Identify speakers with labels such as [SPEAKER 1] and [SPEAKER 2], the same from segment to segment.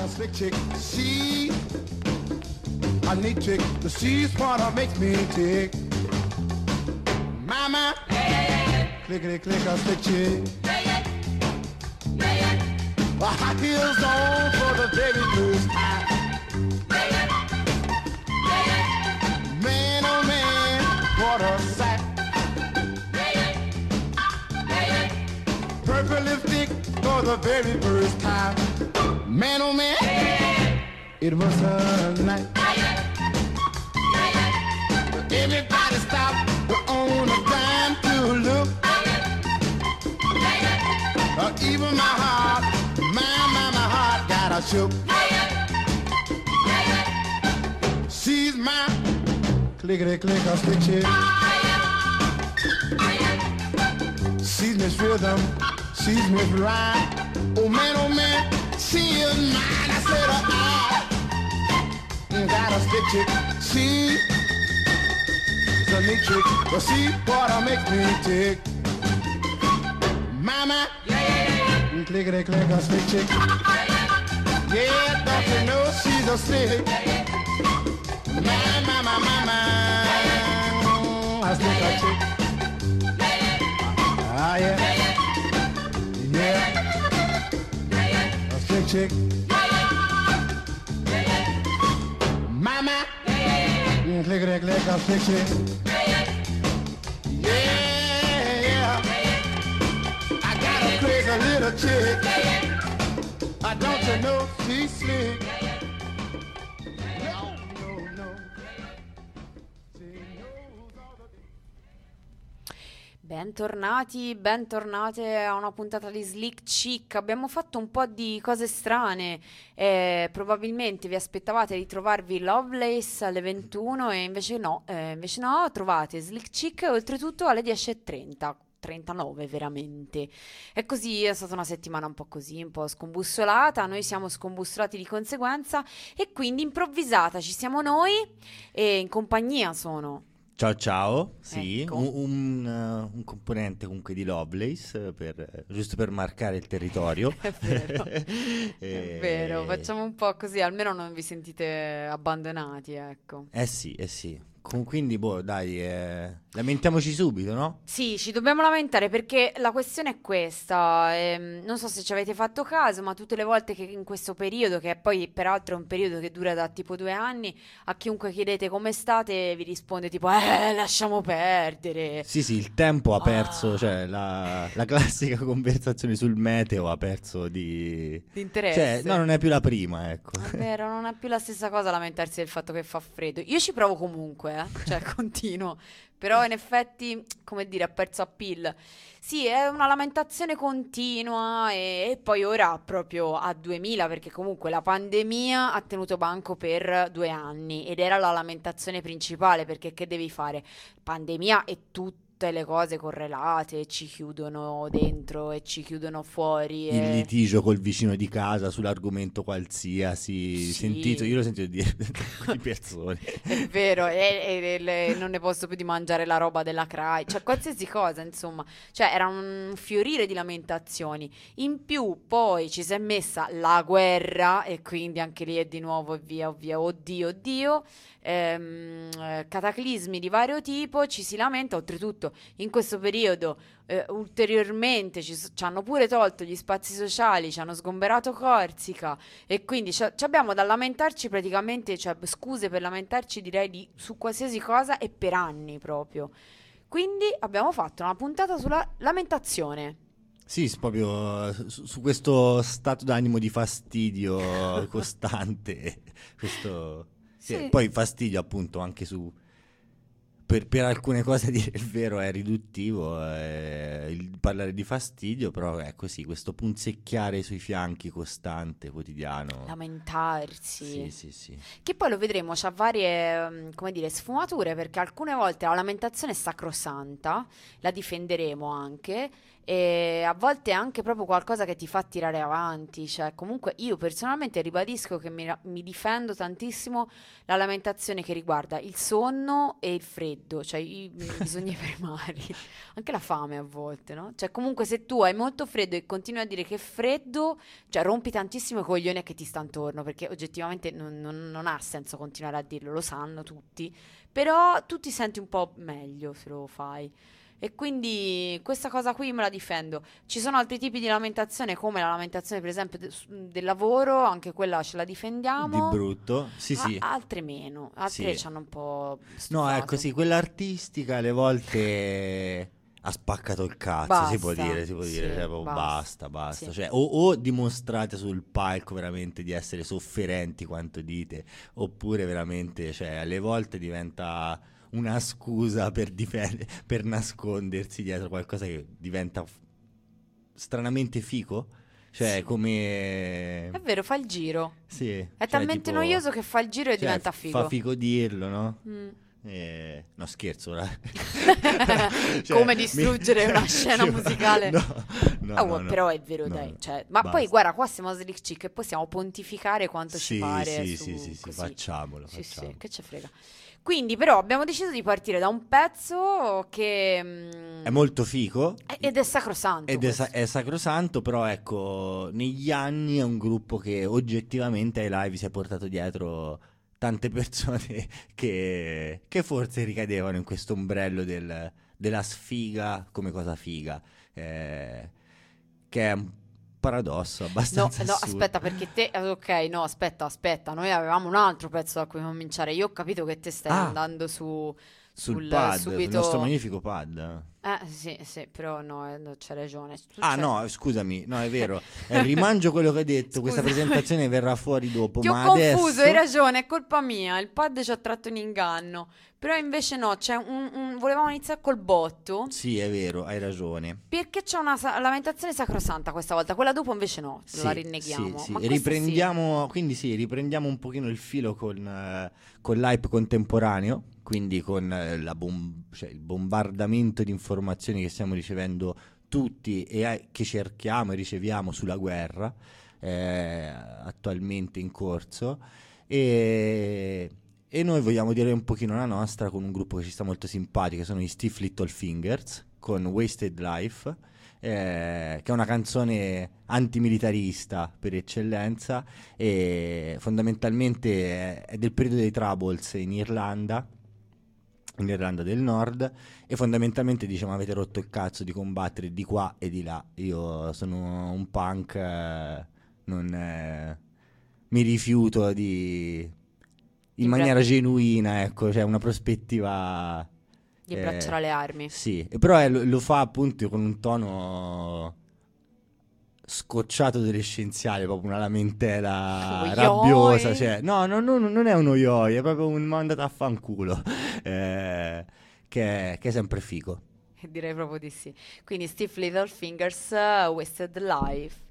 [SPEAKER 1] a slick chick. She a neat chick. The she's what makes me tick. Mama, clickety click a slick chick. The high heels on for the baby blues. Man, oh man, what a sight. Purple lipstick for the very first time. Man, oh man, it was a night. Everybody stop on a dime to look. Uh, even my heart, my, my, my heart got a shook. She's my clickety click a stick chick. She's Miss Rhythm, she's Miss Rhyme. Oh man, oh man, mine. I said, I got a stick chick. See, is a neat chick, but she what makes me tick. Mama, yeah, yeah, yeah. clickety click a stick chick. Yeah, don't you know she's a slick? My, my, my, my, my, I stick a chick. Ah, yeah. Yeah. Slick chick. Mama. Mm, click it, click, a slick chick. Yeah, yeah. I got a crazy little chick. I don't you know she's slick.
[SPEAKER 2] Bentornati, bentornate a una puntata di Slick Chick. Abbiamo fatto un po' di cose strane. eh, probabilmente vi aspettavate di trovarvi Lovelace alle 21 e invece no, eh, invece no, trovate Slick Chick oltretutto alle 10.30. 39 veramente. E così è stata una settimana un po' così, un po' scombussolata. Noi siamo scombussolati di conseguenza e quindi improvvisata ci siamo noi e in compagnia sono
[SPEAKER 3] Ciao ciao, sì,
[SPEAKER 2] Ecco.
[SPEAKER 3] un, un, eh, un componente comunque di Lovelace, eh, per- giusto per marcare il territorio.
[SPEAKER 2] È vero, è
[SPEAKER 3] Eh,
[SPEAKER 2] vero, facciamo un po' così, almeno non vi sentite abbandonati, ecco.
[SPEAKER 3] Eh sì, eh sì. Con- quindi, boh, dai, eh, lamentiamoci subito, no?
[SPEAKER 2] Sì, ci dobbiamo lamentare perché la questione è questa, ehm, non so se ci avete fatto caso, ma tutte le volte che in questo periodo, che poi peraltro è un periodo che dura da tipo due anni, a chiunque chiedete come state vi risponde tipo, eh, lasciamo perdere.
[SPEAKER 3] Sì, sì, il tempo ha perso,
[SPEAKER 2] Ah.
[SPEAKER 3] cioè la, la classica conversazione sul meteo ha perso di...
[SPEAKER 2] Di
[SPEAKER 3] Cioè,
[SPEAKER 2] interesse.
[SPEAKER 3] no, non è più la prima, ecco.
[SPEAKER 2] È vero, non è più la stessa cosa lamentarsi del fatto che fa freddo. Io ci provo comunque, eh, cioè continuo. Però in effetti, come dire, ha perso appeal. Sì, è una lamentazione continua e, e poi ora proprio a 2000 perché comunque la pandemia ha tenuto banco per due anni ed era la lamentazione principale perché che devi fare? Pandemia e tutte le cose correlate, ci chiudono dentro e ci chiudono fuori.
[SPEAKER 3] Il
[SPEAKER 2] e-
[SPEAKER 3] litigio col vicino di casa sull'argomento qualsiasi,
[SPEAKER 2] Sì.
[SPEAKER 3] sentito, io l'ho sentito dire di persone.
[SPEAKER 2] È vero, e, e- e le- non ne posso più di mangiare la roba della CRAI, cioè qualsiasi cosa, insomma, cioè era un fiorire di lamentazioni. In più poi ci si è messa la guerra e quindi anche lì è di nuovo e via, via, oddio, oddio, ehm, eh, cataclismi di vario tipo, ci si lamenta, oltretutto in questo periodo eh, ulteriormente ci, ci hanno pure tolto gli spazi sociali, ci hanno sgomberato Corsica e quindi ci ci abbiamo da lamentarci praticamente, cioè scuse per lamentarci direi di, su qualsiasi cosa e per anni proprio. Quindi abbiamo fatto una puntata sulla lamentazione.
[SPEAKER 3] Sì, proprio su, su questo stato d'animo di fastidio costante. Questo, sì,
[SPEAKER 2] Sì.
[SPEAKER 3] Poi fastidio appunto anche su... Per, per alcune cose dire il vero è riduttivo eh, il parlare di fastidio, però è così, questo punzecchiare sui fianchi costante, quotidiano.
[SPEAKER 2] Lamentarsi.
[SPEAKER 3] Sì, sì, sì.
[SPEAKER 2] Che poi lo vedremo, c'ha varie, mm, come dire, sfumature, perché alcune volte la lamentazione è sacrosanta, la difenderemo anche, e a volte è anche proprio qualcosa che ti fa tirare avanti, cioè comunque io personalmente ribadisco che mi, mi difendo tantissimo la lamentazione che riguarda il sonno e il freddo, cioè i, i bisogni primari, anche la fame a volte, no? Cioè comunque se tu hai molto freddo e continui a dire che è freddo, cioè rompi tantissimo i coglioni che ti sta intorno, perché oggettivamente non, non, non ha senso continuare a dirlo, lo sanno tutti, però tu ti senti un po' meglio se lo fai. E quindi questa cosa qui me la difendo. Ci sono altri tipi di lamentazione, come la lamentazione, per esempio, de- del lavoro, anche quella ce la difendiamo.
[SPEAKER 3] Di brutto. Sì, sì.
[SPEAKER 2] A- altre meno, altre
[SPEAKER 3] Sì.
[SPEAKER 2] ci hanno un po'.
[SPEAKER 3] No,
[SPEAKER 2] stufato.
[SPEAKER 3] ecco, sì, quella artistica alle volte ha spaccato il cazzo, si può
[SPEAKER 2] Basta,
[SPEAKER 3] dire, si può dire,
[SPEAKER 2] sì,
[SPEAKER 3] cioè,
[SPEAKER 2] basta,
[SPEAKER 3] basta, basta.
[SPEAKER 2] sì.
[SPEAKER 3] Cioè, o, o dimostrate sul palco veramente di essere sofferenti quanto dite, oppure veramente, cioè, alle volte diventa una scusa per difendere, per nascondersi dietro qualcosa che diventa f- stranamente fico. Cioè,
[SPEAKER 2] Sì.
[SPEAKER 3] come...
[SPEAKER 2] È vero, fa il giro.
[SPEAKER 3] Sì,
[SPEAKER 2] È
[SPEAKER 3] cioè,
[SPEAKER 2] talmente
[SPEAKER 3] tipo-
[SPEAKER 2] noioso che fa il giro e
[SPEAKER 3] cioè,
[SPEAKER 2] diventa figo.
[SPEAKER 3] Fa figo dirlo, no?
[SPEAKER 2] Mm.
[SPEAKER 3] Eh, no, scherzo, ora.
[SPEAKER 2] Come distruggere una scena
[SPEAKER 3] Cioè,
[SPEAKER 2] musicale.
[SPEAKER 3] No, no,
[SPEAKER 2] oh,
[SPEAKER 3] no.
[SPEAKER 2] però è vero, dai. cioè, ma poi
[SPEAKER 3] Basta.
[SPEAKER 2] guarda, qua siamo a Slick Chick e possiamo pontificare quanto ci
[SPEAKER 3] Sì,
[SPEAKER 2] pare.
[SPEAKER 3] sì,
[SPEAKER 2] su
[SPEAKER 3] sì, sì, sì, facciamolo,
[SPEAKER 2] Sì,
[SPEAKER 3] facciamo.
[SPEAKER 2] sì, che ce frega. Quindi, però, abbiamo deciso di partire da un pezzo che. mm,
[SPEAKER 3] È molto fico.
[SPEAKER 2] ed è sacrosanto.
[SPEAKER 3] Ed è, sa- è sacrosanto, però ecco, negli anni è un gruppo che oggettivamente ai live si è portato dietro tante persone che, che forse ricadevano in questo ombrello del- della sfiga come cosa figa, eh, che è un paradosso
[SPEAKER 2] No,
[SPEAKER 3] abbastanza
[SPEAKER 2] no,
[SPEAKER 3] assurdo.
[SPEAKER 2] aspetta, perché te. eh, Ok, no, aspetta, aspetta. Noi avevamo un altro pezzo da cui cominciare. Io ho capito che te stai
[SPEAKER 3] Ah.
[SPEAKER 2] andando su.
[SPEAKER 3] sul
[SPEAKER 2] sul
[SPEAKER 3] pad,
[SPEAKER 2] subito-
[SPEAKER 3] sul nostro magnifico pad.
[SPEAKER 2] Eh, sì, sì, però no, eh, no, c'è ragione. Tu
[SPEAKER 3] Ah
[SPEAKER 2] c'hai-
[SPEAKER 3] no, scusami, no è vero, Eh, rimangio quello che hai detto, questa
[SPEAKER 2] Scusami.
[SPEAKER 3] presentazione verrà fuori dopo,
[SPEAKER 2] Ti ho
[SPEAKER 3] ma
[SPEAKER 2] confuso,
[SPEAKER 3] adesso...
[SPEAKER 2] hai ragione, è colpa mia. Il pad ci ha tratto in inganno. Però invece no, c'è un, un- volevamo iniziare col botto.
[SPEAKER 3] Sì, è vero, hai ragione.
[SPEAKER 2] Perché c'è una sa- lamentazione sacrosanta questa volta. Quella dopo invece no,
[SPEAKER 3] Sì,
[SPEAKER 2] la rinneghiamo.
[SPEAKER 3] sì, sì.
[SPEAKER 2] Ma questa
[SPEAKER 3] Riprendiamo, quindi sì, riprendiamo un pochino il filo con, eh, con l'hype contemporaneo, quindi con eh, bom- cioè, il bombardamento di informazioni che stiamo ricevendo tutti e eh, che cerchiamo e riceviamo sulla guerra eh, attualmente in corso. E, e noi vogliamo dire un pochino la nostra con un gruppo che ci sta molto simpatico, sono i Stiff Little Fingers, con Wasted Life eh, che è una canzone antimilitarista per eccellenza e fondamentalmente è del periodo dei Troubles in Irlanda in Irlanda del Nord e fondamentalmente diciamo avete rotto il cazzo di combattere di qua e di là io sono un punk eh, non eh, mi rifiuto di in maniera genuina ecco cioè una prospettiva
[SPEAKER 2] Di
[SPEAKER 3] eh,
[SPEAKER 2] abbracciare le armi.
[SPEAKER 3] sì, però eh, lo, lo fa appunto con un tono scocciato dell'essenziale, proprio una lamentela
[SPEAKER 2] Oi.
[SPEAKER 3] rabbiosa. Cioè, no, no, no, non è uno yoi, è proprio un mandato a fanculo. eh, che, è, che è sempre figo.
[SPEAKER 2] Direi proprio di sì. Quindi Steve Little Fingers, uh, Wasted Life.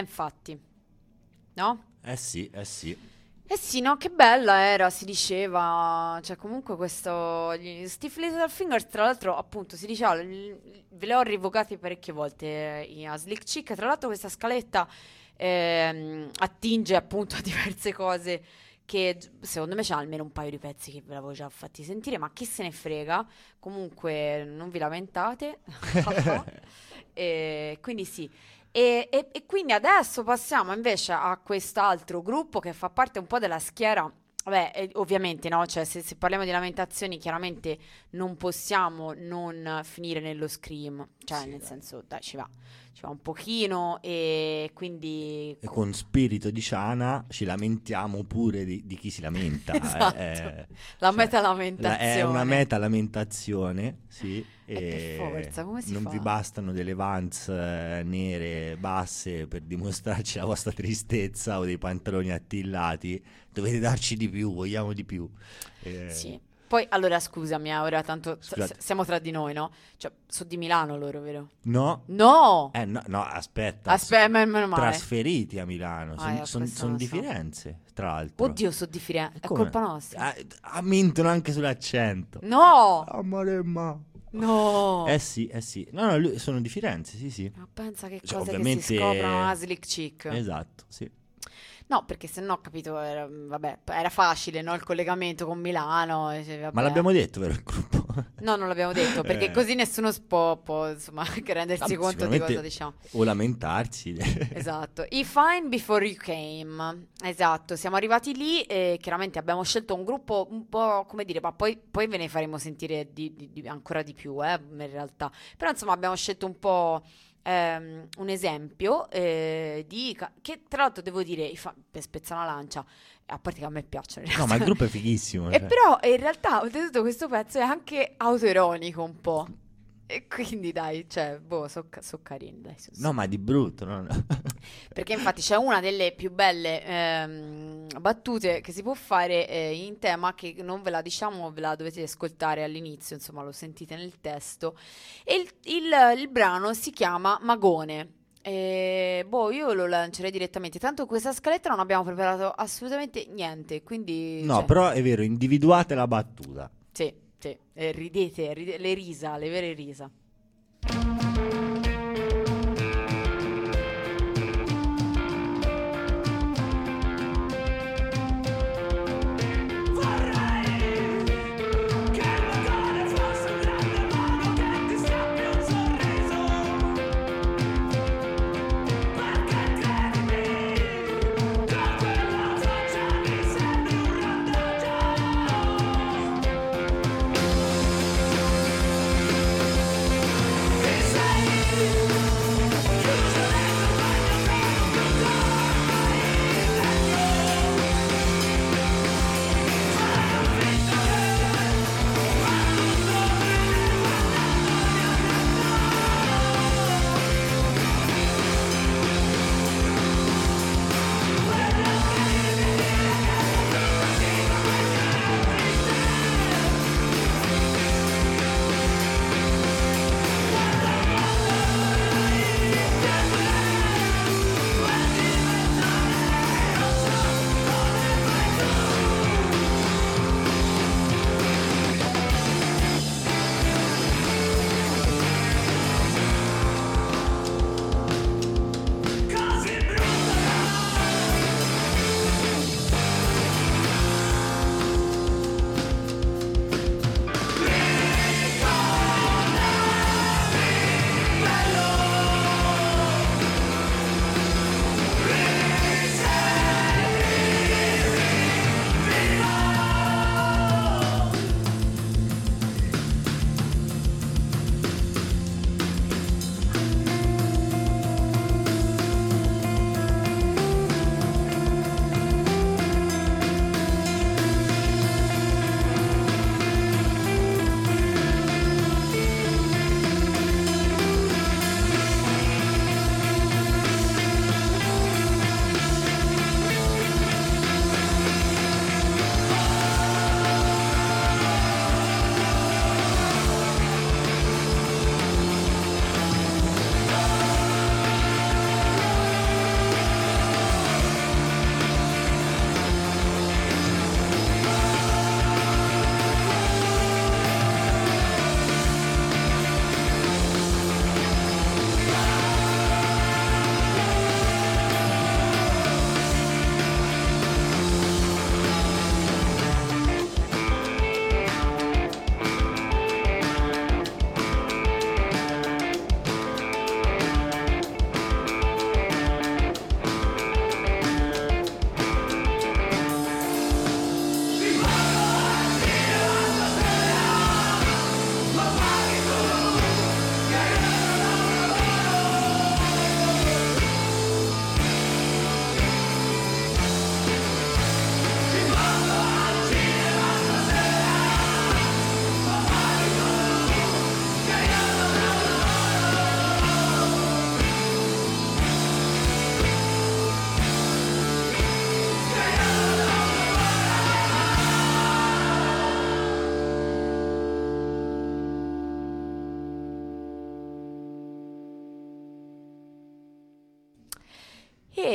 [SPEAKER 2] Infatti. No?
[SPEAKER 3] Eh sì, eh sì.
[SPEAKER 2] Eh sì, no, che bella era, si diceva, cioè comunque questo, gli Steve Little Fingers tra l'altro appunto si diceva, ve le ho rivocati parecchie volte eh, a Slick Chick, tra l'altro questa scaletta ehm, attinge appunto a diverse cose che secondo me c'ha almeno un paio di pezzi che ve l'avevo già fatti sentire, ma chi se ne frega, comunque non vi lamentate, E quindi sì. E, e- e quindi adesso passiamo invece a quest'altro gruppo che fa parte un po' della schiera. Vabbè, eh, ovviamente no, cioè se, se parliamo di lamentazioni chiaramente non possiamo non finire nello scream, cioè
[SPEAKER 3] Sì,
[SPEAKER 2] nel
[SPEAKER 3] dai.
[SPEAKER 2] senso dai ci va, ci va un pochino e quindi...
[SPEAKER 3] E con spirito di Ciana ci lamentiamo pure di, di chi si lamenta. eh,
[SPEAKER 2] Esatto.
[SPEAKER 3] eh,
[SPEAKER 2] La
[SPEAKER 3] cioè,
[SPEAKER 2] metalamentazione.
[SPEAKER 3] la- È una meta lamentazione, sì.
[SPEAKER 2] E per
[SPEAKER 3] e
[SPEAKER 2] forza, come si
[SPEAKER 3] non
[SPEAKER 2] fa?
[SPEAKER 3] vi bastano delle vans eh, nere basse per dimostrarci la vostra tristezza o dei pantaloni attillati. Dovete darci di più, vogliamo di più. Eh,
[SPEAKER 2] Sì. Poi allora scusami, eh, ora tanto s- siamo tra di noi, no? Cioè, sono di Milano loro, vero?
[SPEAKER 3] No?
[SPEAKER 2] No!
[SPEAKER 3] Eh, no, no, aspetta.
[SPEAKER 2] Aspetta, me- meno male.
[SPEAKER 3] Trasferiti a Milano,
[SPEAKER 2] Ah,
[SPEAKER 3] sono
[SPEAKER 2] questo non
[SPEAKER 3] di
[SPEAKER 2] so.
[SPEAKER 3] Firenze, tra l'altro.
[SPEAKER 2] Oddio, sono di Firenze. È
[SPEAKER 3] Come?
[SPEAKER 2] colpa nostra.
[SPEAKER 3] Ah, ah, mintono anche sull'accento.
[SPEAKER 2] No!
[SPEAKER 3] Amore, ma.
[SPEAKER 2] No!
[SPEAKER 3] Eh sì, eh sì. No, no, lui- sono di Firenze, sì, sì.
[SPEAKER 2] Ma pensa che
[SPEAKER 3] Cioè,
[SPEAKER 2] cose che
[SPEAKER 3] ovviamente-
[SPEAKER 2] si scoprono a Slick Chick.
[SPEAKER 3] Esatto, sì.
[SPEAKER 2] No, perché se no, capito, era, vabbè, era facile, no? Il collegamento con Milano. cioè,
[SPEAKER 3] Ma l'abbiamo detto, vero, il gruppo?
[SPEAKER 2] No, non l'abbiamo detto, perché
[SPEAKER 3] Eh.
[SPEAKER 2] così nessuno può, può, insomma, rendersi
[SPEAKER 3] Vabbè,
[SPEAKER 2] conto di cosa diciamo.
[SPEAKER 3] O lamentarsi.
[SPEAKER 2] Esatto, I Fine Before You Came, esatto, siamo arrivati lì e chiaramente abbiamo scelto un gruppo un po' come dire, ma poi, poi ve ne faremo sentire di- di- di- ancora di più, eh, in realtà, però insomma abbiamo scelto un po' ehm, un esempio eh, di, ca- che tra l'altro devo dire, Fi- per spezzare una lancia, a parte che a me piacciono
[SPEAKER 3] No, ma il gruppo è fighissimo.
[SPEAKER 2] e
[SPEAKER 3] cioè.
[SPEAKER 2] però in realtà, oltretutto, questo pezzo è anche autoironico un po'. E quindi dai, cioè, boh, sono carini, dai. so-
[SPEAKER 3] No, ma di brutto, no?
[SPEAKER 2] Perché infatti c'è una delle più belle ehm, battute che si può fare eh, in tema che non ve la diciamo, ve la dovete ascoltare all'inizio, insomma lo sentite nel testo. E il, il- il brano si chiama Magone. E, boh, io lo lancerei direttamente. Tanto questa scaletta non abbiamo preparato assolutamente niente, quindi...
[SPEAKER 3] No,
[SPEAKER 2] cioè,
[SPEAKER 3] però è vero, individuate la battuta.
[SPEAKER 2] Sì, sì, e ridete, ride- le risa, le vere risa.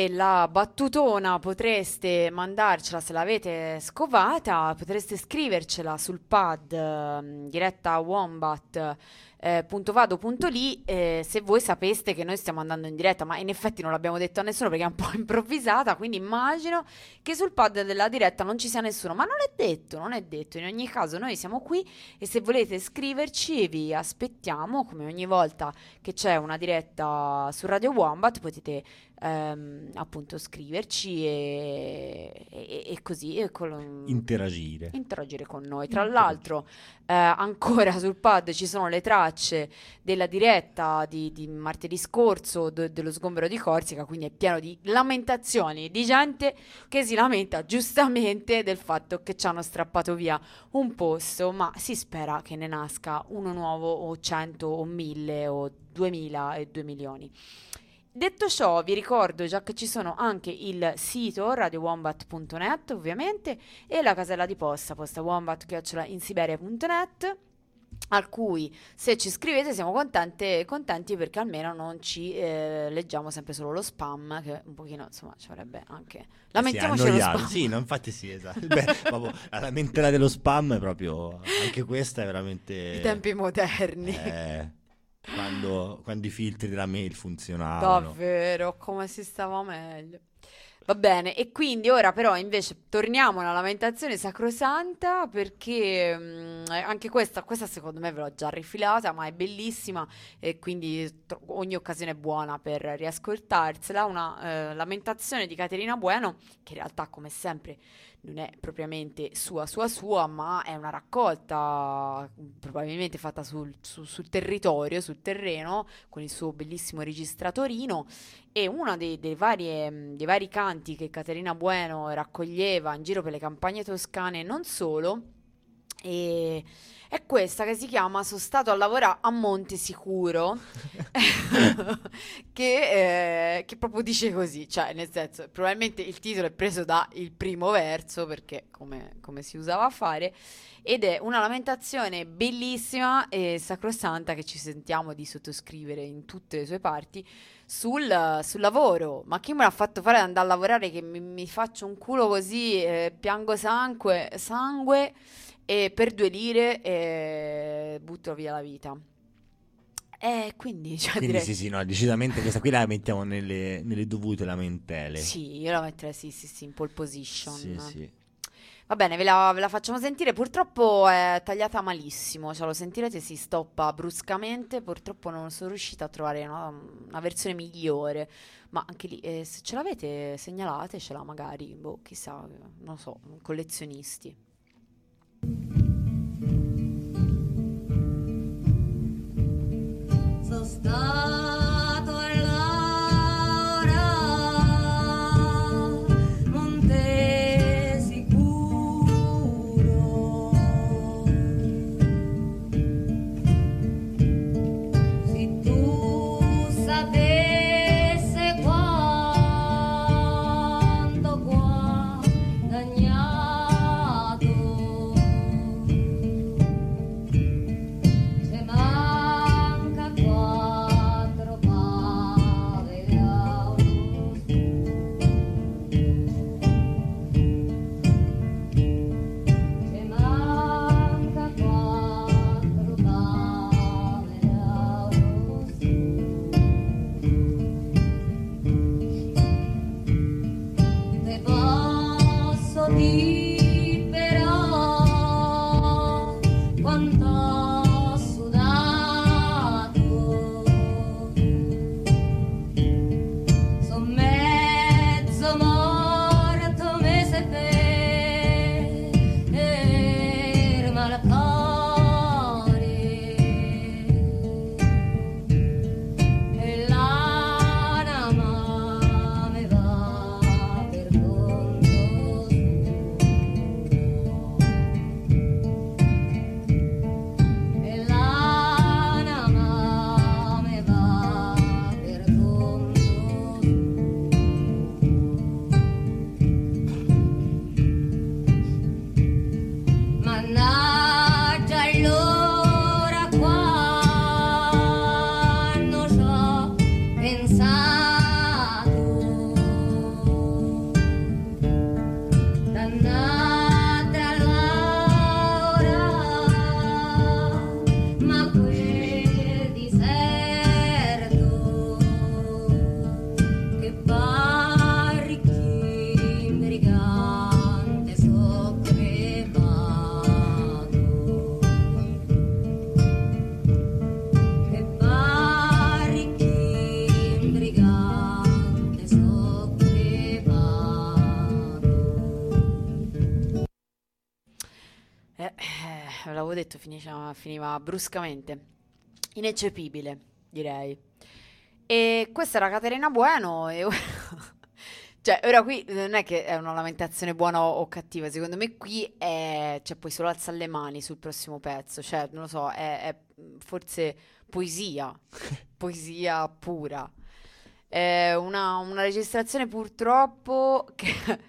[SPEAKER 2] La battutona potreste mandarcela se l'avete scovata, potreste scrivercela sul pad ehm, diretta wombat. Eh, punto vado punto lì eh, se voi sapeste che noi stiamo andando in diretta ma in effetti non l'abbiamo detto a nessuno perché è un po' improvvisata quindi immagino che sul pad della diretta non ci sia nessuno ma non è detto non è detto in ogni caso noi siamo qui e se volete scriverci vi aspettiamo come ogni volta che c'è una diretta su Radio Wombat potete ehm, appunto scriverci e, e- e così e col-
[SPEAKER 3] Interagire.
[SPEAKER 2] interagire con noi. Tra l'altro, eh, ancora sul pad ci sono le tracce della diretta di, di martedì scorso de- dello sgombero di Corsica, quindi è pieno di lamentazioni di gente che si lamenta giustamente del fatto che ci hanno strappato via un posto, ma si spera che ne nasca uno nuovo o 100 o 1000 o 2000 e 2 milioni. Detto ciò, vi ricordo già che ci sono anche il sito radiowombat.net ovviamente e la casella di posta, posta al cui se ci scrivete siamo contente- contenti perché almeno non ci eh, leggiamo sempre solo lo spam che un pochino insomma ci avrebbe anche lamentiamoci dello
[SPEAKER 3] annoiato.
[SPEAKER 2] spam
[SPEAKER 3] Sì, no, infatti sì, esatto. Beh, proprio, la lamentela dello spam è proprio... Anche questa è veramente...
[SPEAKER 2] i tempi moderni
[SPEAKER 3] eh, quando, quando i filtri della mail funzionavano.
[SPEAKER 2] Davvero, come si stava meglio. Va bene, e quindi ora però invece torniamo alla lamentazione sacrosanta perché mm, eh, anche questa, questa secondo me ve l'ho già rifilata, ma è bellissima e quindi tro- ogni occasione è buona per riascoltarsela. Una eh, lamentazione di Caterina Bueno, che in realtà come sempre non è propriamente sua sua sua, ma è una raccolta mm, probabilmente fatta sul, su- sul territorio, sul terreno, con il suo bellissimo registratorino. E uno dei, dei varie- mh, dei vari canti che Caterina Bueno raccoglieva in giro per le campagne toscane, non solo, e è questa che si chiama Sono stato a lavorare a Monte Sicuro, che, eh, che proprio dice così, cioè nel senso, probabilmente il titolo è preso dal primo verso, perché come, come si usava a fare, ed è una lamentazione bellissima e sacrosanta che ci sentiamo di sottoscrivere in tutte le sue parti sul, sul lavoro. Ma chi me l'ha fatto fare ad andare a lavorare che mi, mi faccio un culo così, eh, piango sangue, sangue e per due lire eh, butto via la vita. E quindi, cioè,
[SPEAKER 3] Quindi
[SPEAKER 2] direi...
[SPEAKER 3] sì, sì, no, decisamente questa qui la mettiamo nelle, nelle dovute lamentele.
[SPEAKER 2] Sì, io la metterei sì, sì, sì, in pole position.
[SPEAKER 3] Sì, sì.
[SPEAKER 2] Va bene, ve la, ve la facciamo sentire. Purtroppo è tagliata malissimo, cioè lo sentirete si stoppa bruscamente. Purtroppo non sono riuscita a trovare una, una versione migliore. Ma anche lì, eh, se ce l'avete, segnalatecela magari. Boh, chissà, non so, collezionisti.
[SPEAKER 4] Sono stato
[SPEAKER 2] detto, finiva, finiva bruscamente. Ineccepibile, direi. E questa era Caterina Bueno e ora... Cioè, ora qui non è che è una lamentazione buona o, cattiva, secondo me qui è... Cioè, poi solo alza le mani sul prossimo pezzo, cioè, non lo so, è, è forse poesia, poesia pura. È una, una registrazione purtroppo che...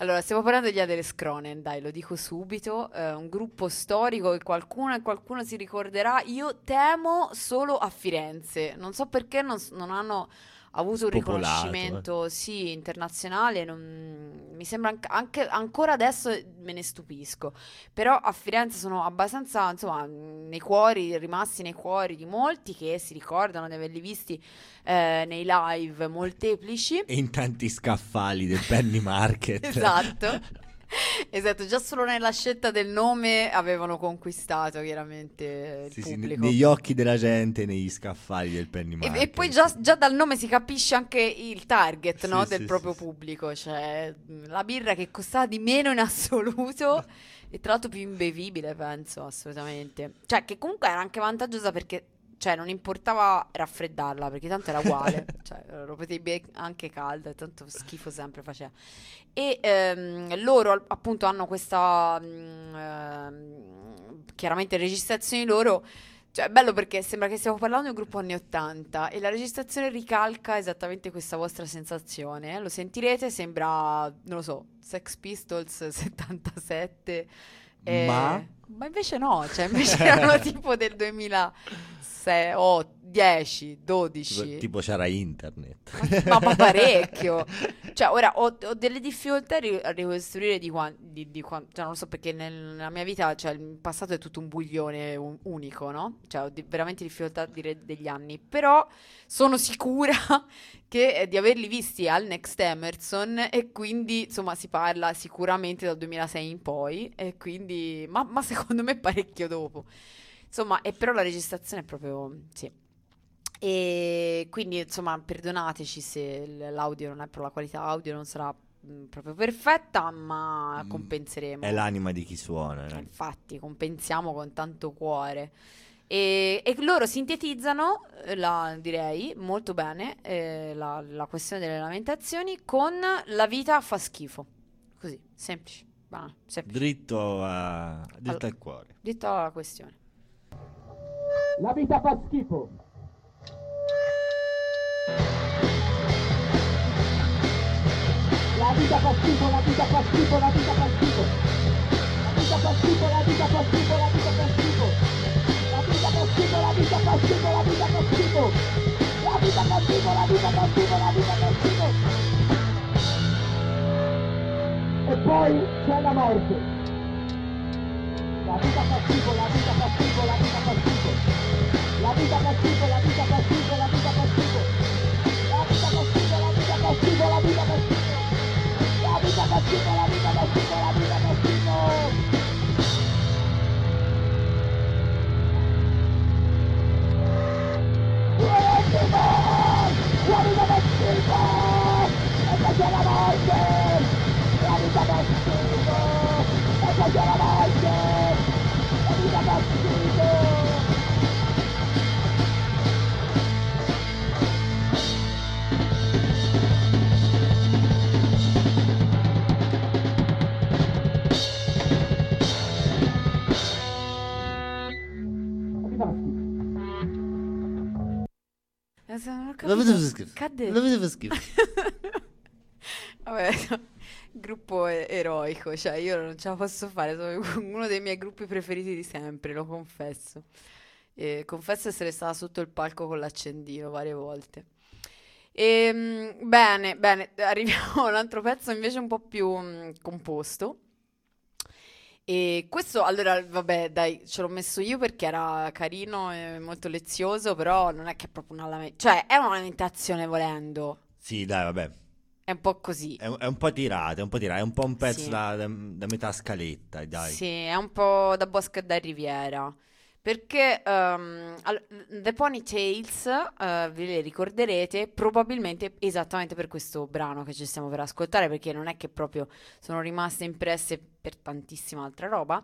[SPEAKER 2] Allora, stiamo parlando di Adele Scronen, dai, lo dico subito, è un gruppo storico che qualcuno e qualcuno si ricorderà. Io temo solo a Firenze, non so perché non, non hanno avuto un
[SPEAKER 3] Popolato,
[SPEAKER 2] riconoscimento, sì, internazionale, non- mi sembra anche, anche- ancora adesso me ne stupisco, però a Firenze sono abbastanza, insomma, nei cuori, rimasti nei cuori di molti che si ricordano di averli visti eh, nei live molteplici.
[SPEAKER 3] E in tanti scaffali del Penny Market.
[SPEAKER 2] Esatto. Esatto, già solo nella scelta del nome avevano conquistato chiaramente il
[SPEAKER 3] Sì, sì,
[SPEAKER 2] pubblico.
[SPEAKER 3] negli occhi della gente, negli scaffali del Penny
[SPEAKER 2] E,
[SPEAKER 3] Market.
[SPEAKER 2] e poi già, già dal nome si capisce anche il target
[SPEAKER 3] Sì,
[SPEAKER 2] no,
[SPEAKER 3] sì,
[SPEAKER 2] del
[SPEAKER 3] sì,
[SPEAKER 2] proprio
[SPEAKER 3] sì.
[SPEAKER 2] pubblico, cioè mh, la birra che costava di meno in assoluto e tra l'altro più imbevibile, penso, assolutamente. Cioè che comunque era anche vantaggiosa perché cioè, non importava raffreddarla perché tanto era uguale, cioè, lo potevi bere anche calda, tanto schifo sempre faceva. E ehm, loro appunto hanno questa mm, ehm, chiaramente registrazioni loro cioè, è bello perché sembra che stiamo parlando di un gruppo anni 80 e la registrazione ricalca esattamente questa vostra sensazione. eh. Lo sentirete, sembra, non lo so, Sex Pistols 77. eh,
[SPEAKER 3] Ma?
[SPEAKER 2] Ma invece no, cioè invece erano tipo del 2006, oh, 10, 12.
[SPEAKER 3] Tipo, tipo c'era internet.
[SPEAKER 2] Ma, ma parecchio. Cioè, ora ho, ho delle difficoltà a ri- a ricostruire di quanto. Di, di quan- cioè, non lo so perché nel- nella mia vita, cioè, il passato è tutto un buglione un- unico, no? Cioè, ho di- veramente difficoltà a dire degli anni. Però sono sicura che eh, di averli visti al Next Emerson e quindi, insomma, si parla sicuramente dal 2006 in poi. E quindi, ma, ma secondo me parecchio dopo. Insomma, e però la registrazione è proprio. Sì. E quindi, insomma, perdonateci se l'audio non è per la qualità audio, non sarà mh, proprio perfetta, ma
[SPEAKER 3] Mm,
[SPEAKER 2] compenseremo.
[SPEAKER 3] È l'anima di chi suona.
[SPEAKER 2] Eh,
[SPEAKER 3] eh.
[SPEAKER 2] Infatti, compensiamo con tanto cuore. E, e loro sintetizzano, eh, la, direi, molto bene eh, la, la questione delle lamentazioni con la vita fa schifo. Così, semplice, semplice.
[SPEAKER 3] Dritto, a... dritto
[SPEAKER 2] Allora.
[SPEAKER 3] al cuore.
[SPEAKER 2] Detto alla questione.
[SPEAKER 5] La vita fa schifo. La vita fa schifo, la vita fa schifo, la vita fa schifo. La vita fa schifo, la vita fa schifo, la vita fa schifo. La vita fa schifo, la vita fa schifo, la vita fa schifo. La vita fa schifo, la vita fa schifo, la vita fa schifo. E poi c'è la morte. La vita fa schifo, la vita fa schifo, la vita fa schifo. La vita fa schifo, la vita fa schifo, la vita fa schifo.
[SPEAKER 2] Eh, se- non ho
[SPEAKER 3] La vita
[SPEAKER 2] capito.
[SPEAKER 3] fa schifo.
[SPEAKER 2] Cadde.
[SPEAKER 3] La vita fa schifo.
[SPEAKER 2] Vabbè, gruppo e- eroico, cioè io non ce la posso fare, sono uno dei miei gruppi preferiti di sempre, lo confesso. E confesso essere stata sotto il palco con l'accendino varie volte. Ehm, bene, bene, arriviamo a un altro pezzo invece un po' più mm, composto. E questo, allora, vabbè, dai, ce l'ho messo io perché era carino e molto lezioso, però non è che è proprio una lamentazione, cioè è una lamentazione volendo,
[SPEAKER 3] Sì, dai, vabbè.
[SPEAKER 2] è un po' così.
[SPEAKER 3] È, un- è un po' tirato, è un po' tirato. È un po' un pezzo
[SPEAKER 2] Sì.
[SPEAKER 3] da, da- da metà scaletta, dai.
[SPEAKER 2] Sì, è un po' da Bosca e da Riviera. Perché all- The Ponytails, eh, ve le ricorderete, probabilmente esattamente per questo brano che ci stiamo per ascoltare, perché non è che proprio sono rimaste impresse per tantissima altra roba.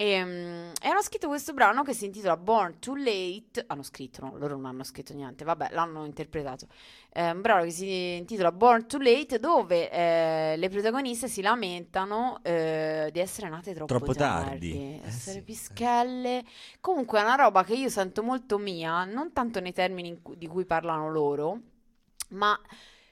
[SPEAKER 6] E, mm, e hanno scritto questo brano che si intitola Born Too Late. Hanno scritto, no, loro non hanno scritto niente, vabbè, l'hanno interpretato. È un brano che si intitola Born Too Late, dove eh, le protagoniste si lamentano eh, di essere nate troppo,
[SPEAKER 3] Troppo tardi. Eh
[SPEAKER 6] essere
[SPEAKER 3] sì,
[SPEAKER 6] pischelle. Comunque è una roba che io sento molto mia, non tanto nei termini in cui- di cui parlano loro, ma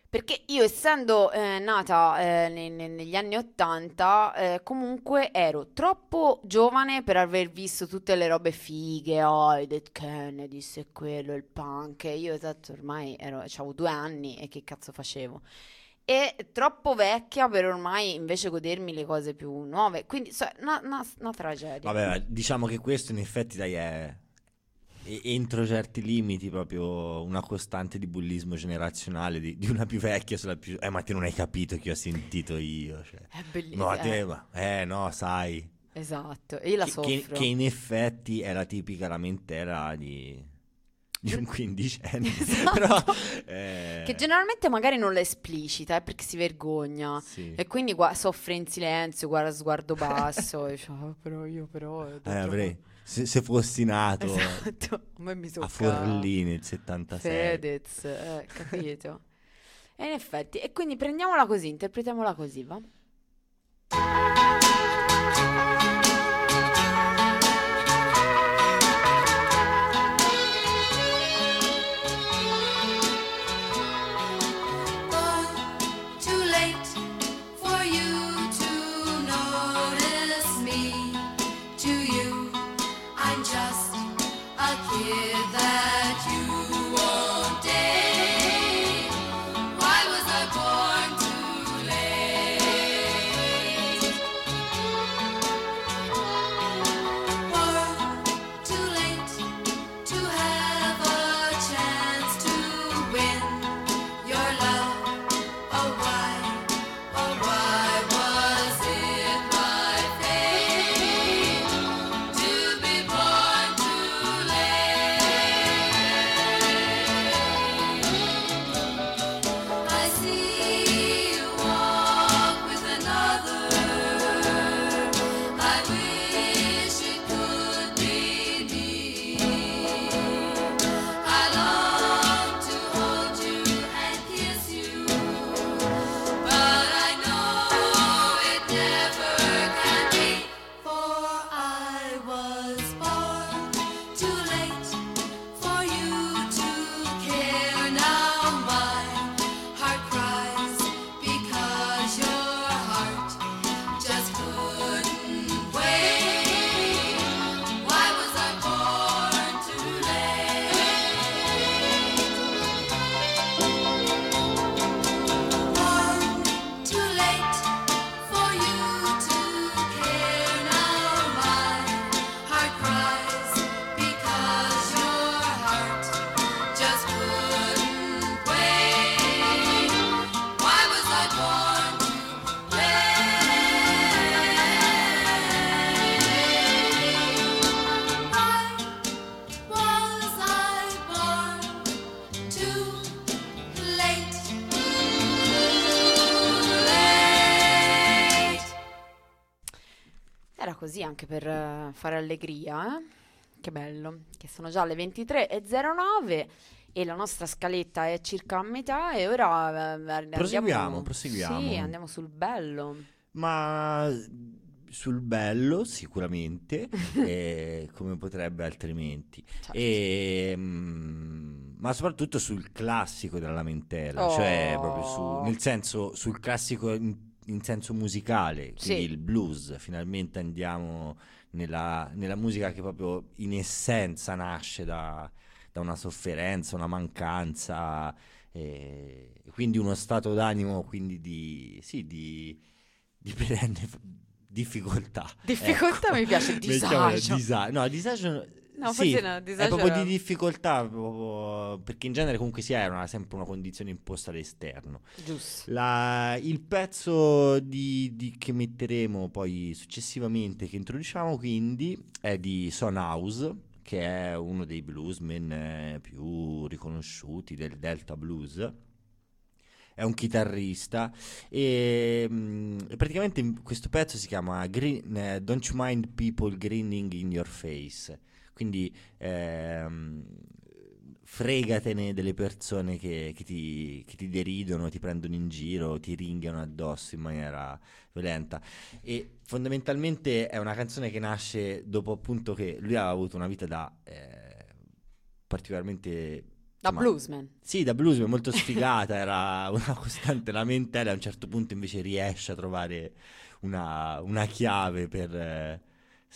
[SPEAKER 6] perché io essendo eh, nata eh, ne- ne- negli anni 80, eh, comunque ero troppo giovane per aver visto tutte le robe fighe, oh, i Dead Kennedys e quello, il punk. Io esatto, ormai ero, avevo due anni e che cazzo facevo? E troppo vecchia per ormai invece godermi le cose più nuove. Quindi, so, una, una- una tragedia.
[SPEAKER 3] Vabbè, diciamo che questo in effetti dai è e- entro certi limiti proprio una costante di bullismo generazionale di, di una più vecchia sulla più eh ma te non hai capito che ho sentito io cioè.
[SPEAKER 6] È bellissimo.
[SPEAKER 3] no te ma eh no sai
[SPEAKER 6] Esatto, e io la
[SPEAKER 3] che,
[SPEAKER 6] soffro.
[SPEAKER 3] che- che in effetti è la tipica lamentela di, di un quindicenne
[SPEAKER 6] Esatto.
[SPEAKER 3] però eh,
[SPEAKER 6] Che generalmente magari non la esplicita, eh, perché si vergogna.
[SPEAKER 3] sì.
[SPEAKER 6] E quindi gua- soffre in silenzio, guarda sguardo basso. e dice, "Ah, però io però... eh,
[SPEAKER 3] Eh, avrei se, se fossi nato
[SPEAKER 6] Esatto, a.
[SPEAKER 3] Forlì nel 76
[SPEAKER 6] Fedez, eh, capito? e in effetti, e quindi prendiamola così, interpretiamola così, va? Anche per eh, fare allegria, eh? Che bello, che sono già le 23.09 e la nostra scaletta è circa a metà e ora eh, andiamo...
[SPEAKER 3] Proseguiamo, proseguiamo.
[SPEAKER 6] Sì, andiamo sul bello.
[SPEAKER 3] Ma sul bello sicuramente, eh, come potrebbe altrimenti.
[SPEAKER 6] Certo.
[SPEAKER 3] E, mm, ma soprattutto sul classico della lamentela, cioè
[SPEAKER 6] Oh.
[SPEAKER 3] proprio su, nel senso sul classico in, in senso musicale, quindi
[SPEAKER 6] Sì.
[SPEAKER 3] il blues. Finalmente andiamo nella, nella musica che proprio in essenza nasce da, da una sofferenza, una mancanza, eh, quindi uno stato d'animo quindi di, sì, di, di perenne difficoltà.
[SPEAKER 6] Difficoltà
[SPEAKER 3] ecco.
[SPEAKER 6] mi piace,
[SPEAKER 3] Mettiamola,
[SPEAKER 6] disagio.
[SPEAKER 3] disa- no, disagio...
[SPEAKER 6] No,
[SPEAKER 3] sì,
[SPEAKER 6] forse no, disagio
[SPEAKER 3] è proprio
[SPEAKER 6] era-
[SPEAKER 3] di difficoltà, proprio- perché in genere comunque sia è una- sempre una condizione imposta dall'esterno.
[SPEAKER 6] Giusto.
[SPEAKER 3] La- il pezzo di, di- che metteremo poi successivamente, che introduciamo quindi, è di Son House, che è uno dei bluesmen eh, più riconosciuti del Delta Blues. È un chitarrista e mm, praticamente questo pezzo si chiama Green- eh, Don't You Mind People Grinning in Your Face. Quindi ehm, fregatene delle persone che, che ti, che ti deridono, ti prendono in giro, ti ringhiano addosso in maniera violenta. E fondamentalmente è una canzone che nasce dopo appunto che lui aveva avuto una vita da eh, particolarmente...
[SPEAKER 2] Da
[SPEAKER 3] insomma,
[SPEAKER 2] bluesman.
[SPEAKER 3] sì, da bluesman molto sfigata, era una costante lamentela, a un certo punto invece riesce a trovare una, una chiave per, eh,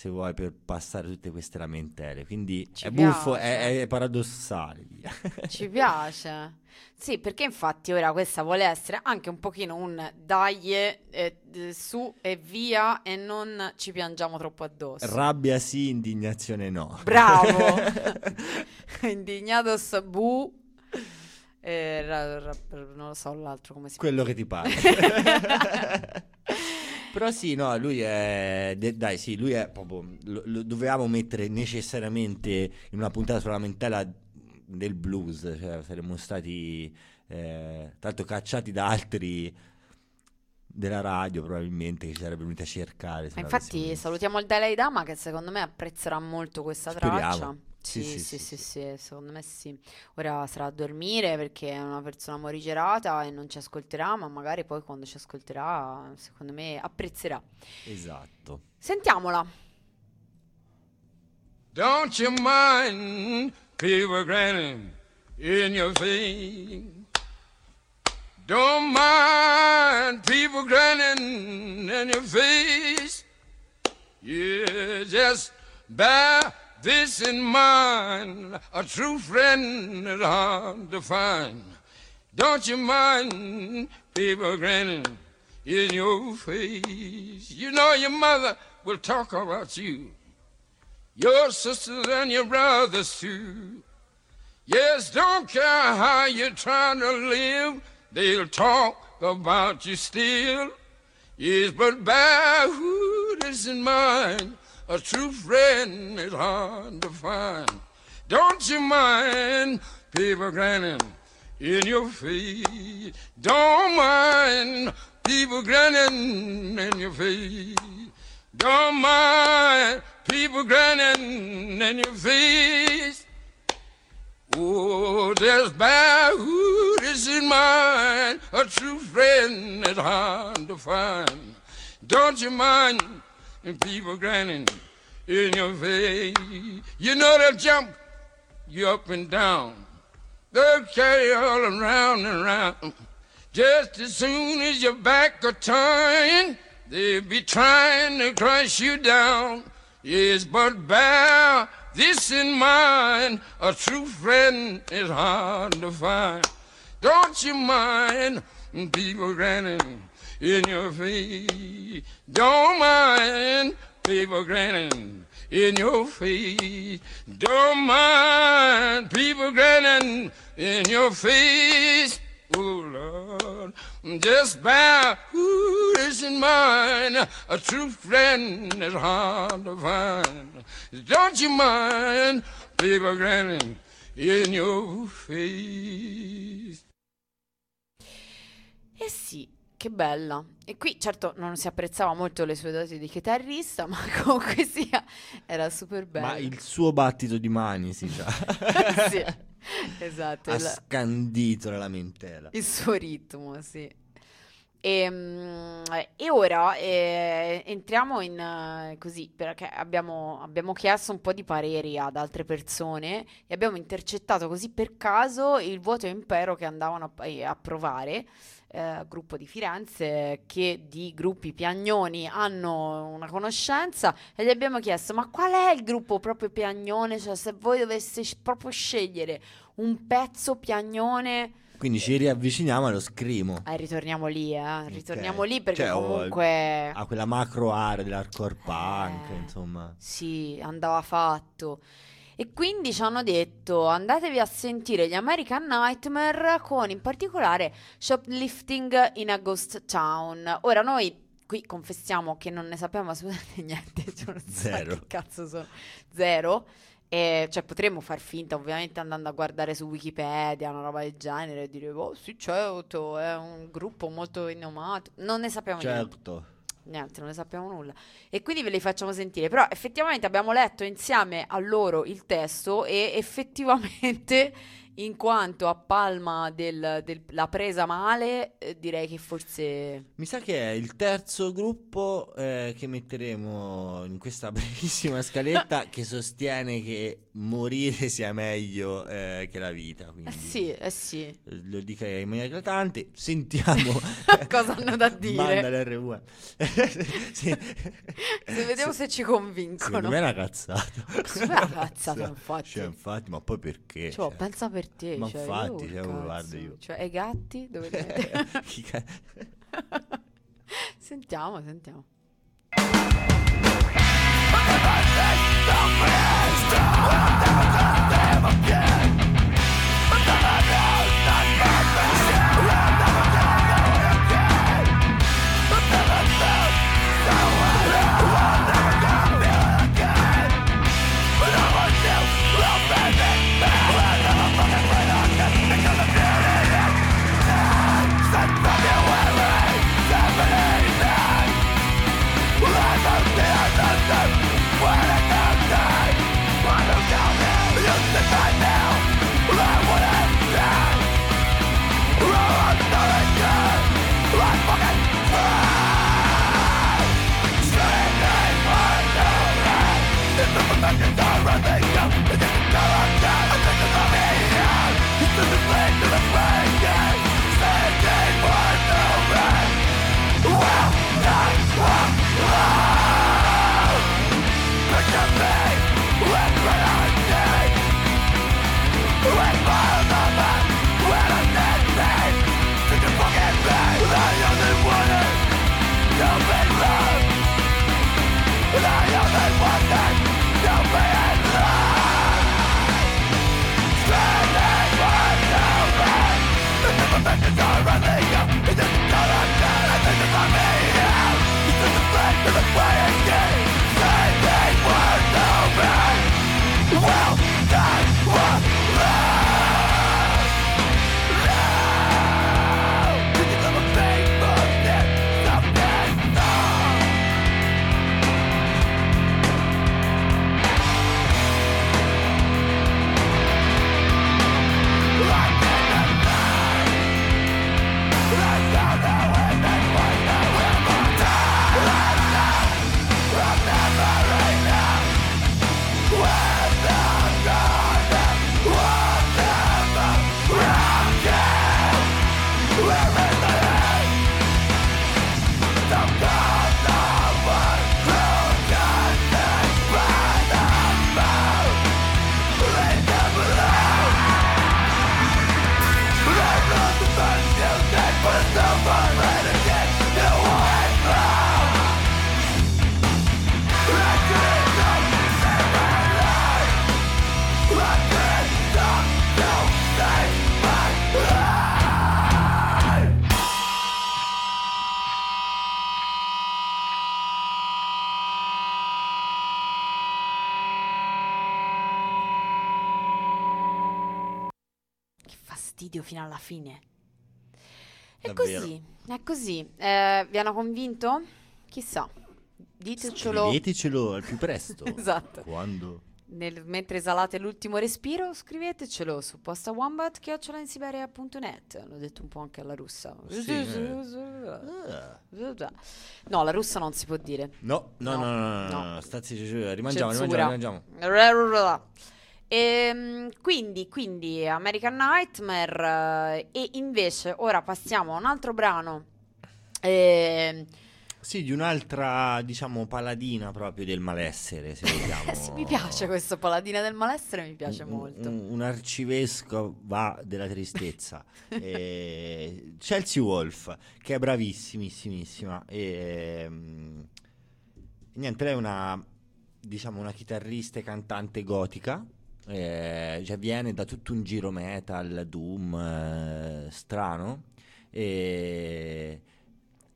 [SPEAKER 3] se vuoi, per passare tutte queste lamentele. Quindi
[SPEAKER 2] Ci
[SPEAKER 3] è buffo,
[SPEAKER 2] piace.
[SPEAKER 3] è, è paradossale. via.
[SPEAKER 2] Ci piace. Sì, perché infatti ora questa vuole essere anche un pochino un dai eh, su e via e non ci piangiamo troppo addosso.
[SPEAKER 3] Rabbia sì, indignazione no.
[SPEAKER 2] Bravo. Indignados bu. Eh, ra- ra- non lo so l'altro come si
[SPEAKER 3] Quello che ti pare. Però sì, no, lui è... Dai, sì, lui è proprio... Lo, lo dovevamo mettere necessariamente in una puntata sulla lamentela del blues, cioè saremmo stati eh, tanto cacciati da altri della radio probabilmente che ci sarebbero venuti a cercare.
[SPEAKER 2] infatti salutiamo il Dalai Lama che secondo me apprezzerà molto questa
[SPEAKER 3] Speriamo.
[SPEAKER 2] traccia.
[SPEAKER 3] Sì,
[SPEAKER 2] Sì,
[SPEAKER 3] sì,
[SPEAKER 2] sì,
[SPEAKER 3] sì,
[SPEAKER 2] sì,
[SPEAKER 3] sì.
[SPEAKER 2] sì, secondo me sì. Ora sarà a dormire perché è una persona morigerata e non ci ascolterà, ma magari poi quando ci ascolterà, secondo me apprezzerà.
[SPEAKER 3] Esatto.
[SPEAKER 2] Sentiamola.
[SPEAKER 7] Don't you mind people grinning in your face? Don't mind people grinning in your face. Yeah, just bear this in mind. A true friend is hard to find. Don't you mind people grinning in your face? You know your mother will talk about you your sisters and your brothers too. Yes, don't care how you're trying to live, they'll talk about you still. Yes, but bear who is in mind, a true friend is hard to find. Don't you mind people grinning in your face? Don't mind people grinning in your face. Don't mind people grinning in your face. Oh, there's bad who is in mind. A true friend is hard to find. Don't you mind people grinning in your face? You know they'll jump you up and down. They'll carry you all around and around. Just as soon as your back are turned, they'll be trying to crush you down. Yes, but bear this in mind, a true friend is hard to find. Don't you mind people grinning in your face? Don't mind people grinning in your face. Don't mind people grinning in your face. Oh Lord, just bear who is in mind. A true friend is hard to find. Don't you mind people grinning in your face?
[SPEAKER 2] Eh che bella. E qui certo non si apprezzava molto le sue doti di chitarrista, ma comunque sia, era super bello.
[SPEAKER 3] Ma il suo battito di mani, sì, già.
[SPEAKER 2] Sì, esatto,
[SPEAKER 3] ha
[SPEAKER 2] il,
[SPEAKER 3] scandito la lamentela.
[SPEAKER 2] il suo ritmo, sì. E, mm, e ora eh, entriamo in eh, così perché abbiamo, abbiamo chiesto un po' di pareri ad altre persone e abbiamo intercettato così per caso il vuoto impero che andavano a, eh, a provare eh, gruppo di Firenze che di gruppi piagnoni hanno una conoscenza e gli abbiamo chiesto ma qual è il gruppo proprio piagnone cioè se voi doveste proprio scegliere un pezzo piagnone
[SPEAKER 3] Quindi ci riavviciniamo allo scrimo.
[SPEAKER 2] eh, ritorniamo lì, eh. Ritorniamo
[SPEAKER 3] Ok.
[SPEAKER 2] lì perché
[SPEAKER 3] Cioè,
[SPEAKER 2] comunque
[SPEAKER 3] A quella macro area dell'hardcore punk,
[SPEAKER 2] Eh.
[SPEAKER 3] insomma.
[SPEAKER 2] sì, andava fatto. E quindi ci hanno detto andatevi a sentire gli American Nightmare con in particolare Shoplifting in a Ghost Town. Ora noi qui confessiamo che non ne sappiamo assolutamente niente, cioè non so
[SPEAKER 3] Zero.
[SPEAKER 2] che cazzo sono. Zero. E, cioè, potremmo far finta, ovviamente, andando a guardare su Wikipedia, una roba del genere, e dire, oh sì, certo, è un gruppo molto rinomato. Non ne sappiamo niente.
[SPEAKER 3] Certo.
[SPEAKER 2] Niente, non ne sappiamo nulla. E quindi ve li facciamo sentire. Però effettivamente abbiamo letto insieme a loro il testo e effettivamente, in quanto a palma della presa male, eh, direi che forse...
[SPEAKER 3] Mi sa che è il terzo gruppo eh, che metteremo in questa brevissima scaletta che sostiene che morire sia meglio eh, che la vita.
[SPEAKER 2] Eh
[SPEAKER 3] Quindi
[SPEAKER 2] sì, eh sì.
[SPEAKER 3] lo dica in maniera eclatante. Sentiamo
[SPEAKER 2] Cosa hanno da dire?
[SPEAKER 3] Manda l'RV. sì.
[SPEAKER 2] Se vediamo se ci convincono.
[SPEAKER 3] Me è una cazzata.
[SPEAKER 2] Me è una cazzata, infatti.
[SPEAKER 3] Cioè, infatti, ma poi perché?
[SPEAKER 2] Cioè,
[SPEAKER 3] Cioè,
[SPEAKER 2] pensa per te.
[SPEAKER 3] Ma
[SPEAKER 2] cioè,
[SPEAKER 3] infatti,
[SPEAKER 2] io,
[SPEAKER 3] cioè, guarda io.
[SPEAKER 2] Cioè, e i gatti dove li
[SPEAKER 3] chi ca-
[SPEAKER 2] sentiamo, sentiamo. Che fine. È
[SPEAKER 3] Davvero.
[SPEAKER 2] così, è così. Eh, vi hanno convinto? Chissà. Ditecelo
[SPEAKER 3] Scrivetecelo al più presto.
[SPEAKER 2] Esatto.
[SPEAKER 3] Quando?
[SPEAKER 2] nel- mentre esalate l'ultimo respiro, scrivetecelo su postawombat.net. L'ho detto un po' anche alla russa.
[SPEAKER 3] Sì, Ah.
[SPEAKER 2] No, la russa non si può dire.
[SPEAKER 3] No, no, no,
[SPEAKER 2] No,
[SPEAKER 3] no, no,
[SPEAKER 2] no.
[SPEAKER 3] no, Stazzi, rimangiamo,
[SPEAKER 2] Censura.
[SPEAKER 3] rimangiamo, rimangiamo.
[SPEAKER 2] Ehm, quindi, quindi American Nightmare eh, e invece ora passiamo a un altro brano ehm,
[SPEAKER 3] Sì, di un'altra, diciamo, paladina proprio del malessere, se vogliamo.
[SPEAKER 2] sì, mi piace questo paladina del malessere mi piace
[SPEAKER 3] Un-
[SPEAKER 2] molto
[SPEAKER 3] Un, un arcivescova della tristezza. Eh, Chelsea Wolf, che è bravissimissima. E, mm, niente, lei è una, diciamo, una chitarrista e cantante gotica. Eh, cioè viene da tutto un giro metal, doom, eh, strano. E...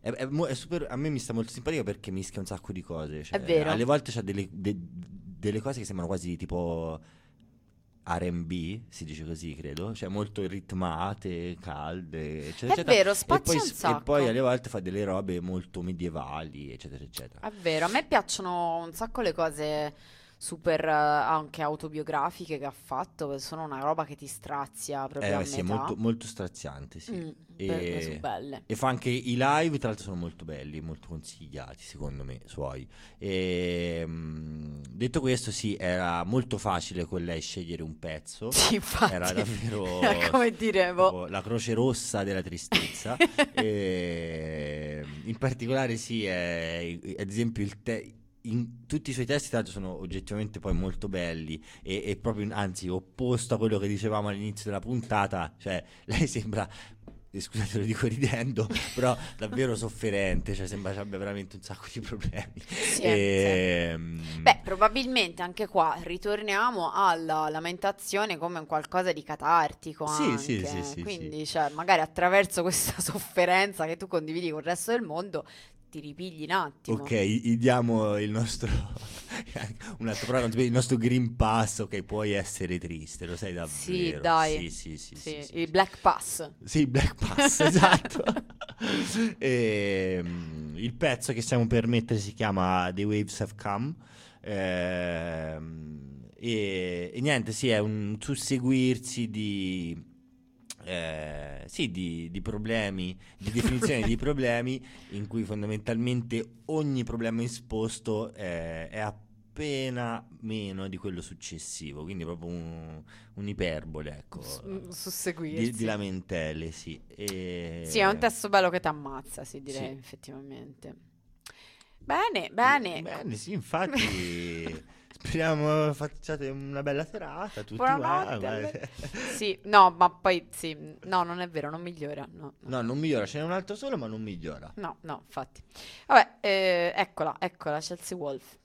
[SPEAKER 3] È, è è super- a me mi sta molto simpatica perché mischia un sacco di cose. cioè,
[SPEAKER 2] È vero.
[SPEAKER 3] Alle volte c'ha delle, de- delle cose che sembrano quasi tipo R&B, si dice così, credo, cioè molto ritmate, calde, eccetera,
[SPEAKER 6] È
[SPEAKER 3] eccetera.
[SPEAKER 6] vero,
[SPEAKER 3] e
[SPEAKER 6] spazia
[SPEAKER 3] poi,
[SPEAKER 6] un
[SPEAKER 3] s- e
[SPEAKER 6] sacco.
[SPEAKER 3] poi alle volte fa delle robe molto medievali, eccetera, eccetera.
[SPEAKER 6] È vero, a me piacciono un sacco le cose super eh, anche autobiografiche che ha fatto, sono una roba che ti strazia proprio a
[SPEAKER 3] Eh, sì, è molto, molto straziante, sì.
[SPEAKER 6] Mm,
[SPEAKER 3] E-. E fa anche i live, tra l'altro sono molto belli, molto consigliati secondo me, suoi. E, mm, detto questo, sì, era molto facile con lei scegliere un pezzo.
[SPEAKER 6] Sì, infatti.
[SPEAKER 3] Era davvero
[SPEAKER 6] come dire, boh.
[SPEAKER 3] la croce rossa della tristezza. E, in particolare, sì, è, ad esempio, il te- in tutti i suoi testi, tra l'altro, sono oggettivamente poi molto belli. E, e proprio, anzi, opposto a quello che dicevamo all'inizio della puntata, cioè, lei sembra. eh, Scusate, lo dico ridendo, però davvero sofferente, cioè sembra ci abbia veramente un sacco di problemi.
[SPEAKER 6] Sì,
[SPEAKER 3] Ehm,
[SPEAKER 6] Beh, probabilmente anche qua ritorniamo alla lamentazione come un qualcosa di catartico
[SPEAKER 3] Sì,
[SPEAKER 6] anche.
[SPEAKER 3] sì, sì, sì,
[SPEAKER 6] Quindi, cioè, magari attraverso questa sofferenza che tu condividi con il resto del mondo, ti ripigli un attimo.
[SPEAKER 3] Ok, gli diamo il nostro un altro ti- il nostro Green Pass, ok, puoi essere triste, lo sai davvero.
[SPEAKER 6] Sì, dai.
[SPEAKER 3] Sì, sì, sì,
[SPEAKER 6] Sì, il. Black Pass.
[SPEAKER 3] Sì, il Black Pass, esatto. Ehm, il pezzo che stiamo per mettere si chiama The Waves Have Come. Ehm, e, e niente, sì, è un susseguirsi di, eh, sì, di, di problemi, di definizione di problemi in cui fondamentalmente ogni problema esposto eh, è appena meno di quello successivo, quindi proprio un, un'iperbole, ecco, di,
[SPEAKER 6] susseguirsi.
[SPEAKER 3] di lamentele, sì. E-
[SPEAKER 6] Sì, è un testo bello che ti ammazza, sì, direi,
[SPEAKER 3] Sì.
[SPEAKER 6] effettivamente. Bene, bene.
[SPEAKER 3] Bene, sì, infatti speriamo facciate una bella serata tutti
[SPEAKER 6] Buonanotte,
[SPEAKER 3] quanti.
[SPEAKER 6] Sì, no, ma poi sì, no, non è vero, non migliora. No, no,
[SPEAKER 3] No, non migliora, ce n'è un altro solo, ma non migliora.
[SPEAKER 6] no, no, infatti. Vabbè, eh, eccola, eccola, Chelsea Wolf.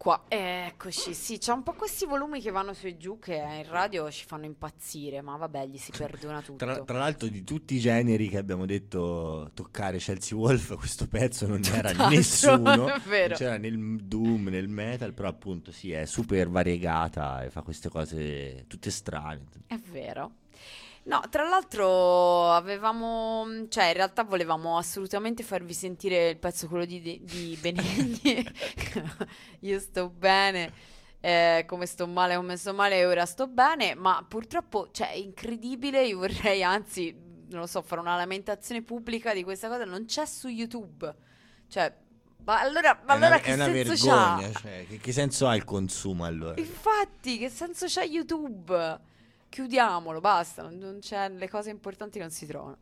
[SPEAKER 2] Qua, eccoci, sì, c'è un po' questi volumi che vanno su e giù che in radio ci fanno impazzire, ma vabbè, gli si perdona tutto.
[SPEAKER 3] Tra, tra l'altro di tutti i generi che abbiamo detto toccare Chelsea Wolf, questo pezzo non c'era
[SPEAKER 2] Tutt'altro,
[SPEAKER 3] nessuno,
[SPEAKER 2] è vero.
[SPEAKER 3] non c'era nel doom, nel metal, però appunto sì, è super variegata e fa queste cose tutte strane.
[SPEAKER 2] È vero. No, tra l'altro avevamo, cioè in realtà volevamo assolutamente farvi sentire il pezzo quello di, di, Benigni. Io sto bene, eh, come sto male, come sto male, e ora sto bene, ma purtroppo, cioè, è incredibile, io vorrei anzi, non lo so, fare una lamentazione pubblica di questa cosa, non c'è su YouTube. Cioè, ma allora, ma
[SPEAKER 3] una,
[SPEAKER 2] allora
[SPEAKER 3] è
[SPEAKER 2] che
[SPEAKER 3] una
[SPEAKER 2] senso
[SPEAKER 3] vergogna,
[SPEAKER 2] c'ha?
[SPEAKER 3] cioè, che, che senso ha il consumo allora?
[SPEAKER 2] Infatti, che senso c'ha YouTube? Chiudiamolo, basta, non- non le cose importanti non si trovano.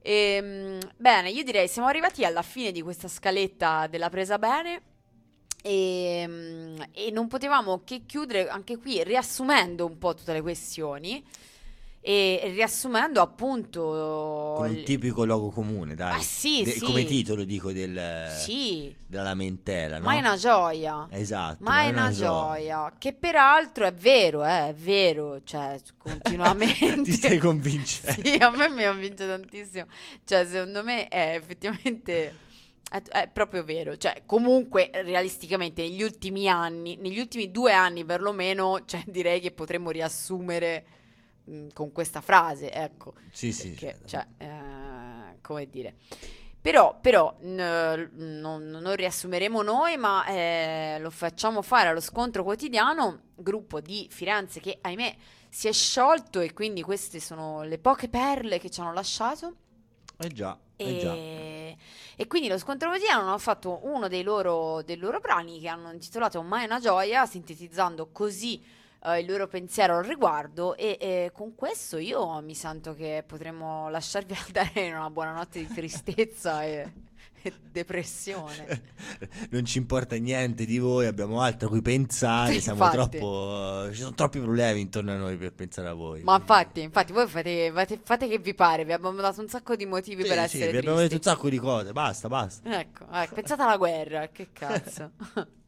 [SPEAKER 2] Ehm, bene, io direi siamo arrivati alla fine di questa scaletta della presa bene e, mm, e non potevamo che chiudere anche qui riassumendo un po' tutte le questioni e riassumendo appunto
[SPEAKER 3] Con un
[SPEAKER 2] il-
[SPEAKER 3] tipico logo comune, dai.
[SPEAKER 2] Ah, sì,
[SPEAKER 3] De-
[SPEAKER 2] sì.
[SPEAKER 3] Come titolo dico del,
[SPEAKER 2] Sì,
[SPEAKER 3] della lamentela, no?
[SPEAKER 2] ma è una gioia.
[SPEAKER 3] Esatto.
[SPEAKER 2] Ma è una gioia, che peraltro è vero, eh, è vero, cioè continuamente.
[SPEAKER 3] Ti stai convincendo?
[SPEAKER 2] Sì, a me mi convince tantissimo. Cioè, secondo me è effettivamente è, è proprio vero. Cioè, comunque, realisticamente, negli ultimi anni, negli ultimi due anni perlomeno, cioè, direi che potremmo riassumere mh, con questa frase, ecco.
[SPEAKER 3] Sì, sì.
[SPEAKER 2] Perché,
[SPEAKER 3] sì.
[SPEAKER 2] cioè, eh, come dire. Però, però n- non, non riassumeremo noi, ma eh, lo facciamo fare allo scontro quotidiano, gruppo di Firenze che, ahimè, si è sciolto e quindi queste sono le poche perle che ci hanno lasciato.
[SPEAKER 3] Eh già, eh già.
[SPEAKER 2] E, e quindi lo scontro quotidiano hanno fatto uno dei loro, dei loro brani che hanno intitolato Mai una gioia, sintetizzando così eh, il loro pensiero al riguardo. E, e con questo io mi sento che potremmo lasciarvi andare in una buona notte di tristezza e, e depressione.
[SPEAKER 3] non ci importa niente di voi, abbiamo altro a cui pensare, siamo
[SPEAKER 2] infatti.
[SPEAKER 3] troppo... ci sono troppi problemi intorno a noi per pensare a voi.
[SPEAKER 2] Ma infatti, infatti, voi fate, fate, fate che vi pare, vi abbiamo dato un sacco di motivi
[SPEAKER 3] Sì,
[SPEAKER 2] per
[SPEAKER 3] sì,
[SPEAKER 2] essere
[SPEAKER 3] vi abbiamo detto un sacco di cose, basta, basta.
[SPEAKER 2] Ecco, ecco, pensate alla guerra, che cazzo.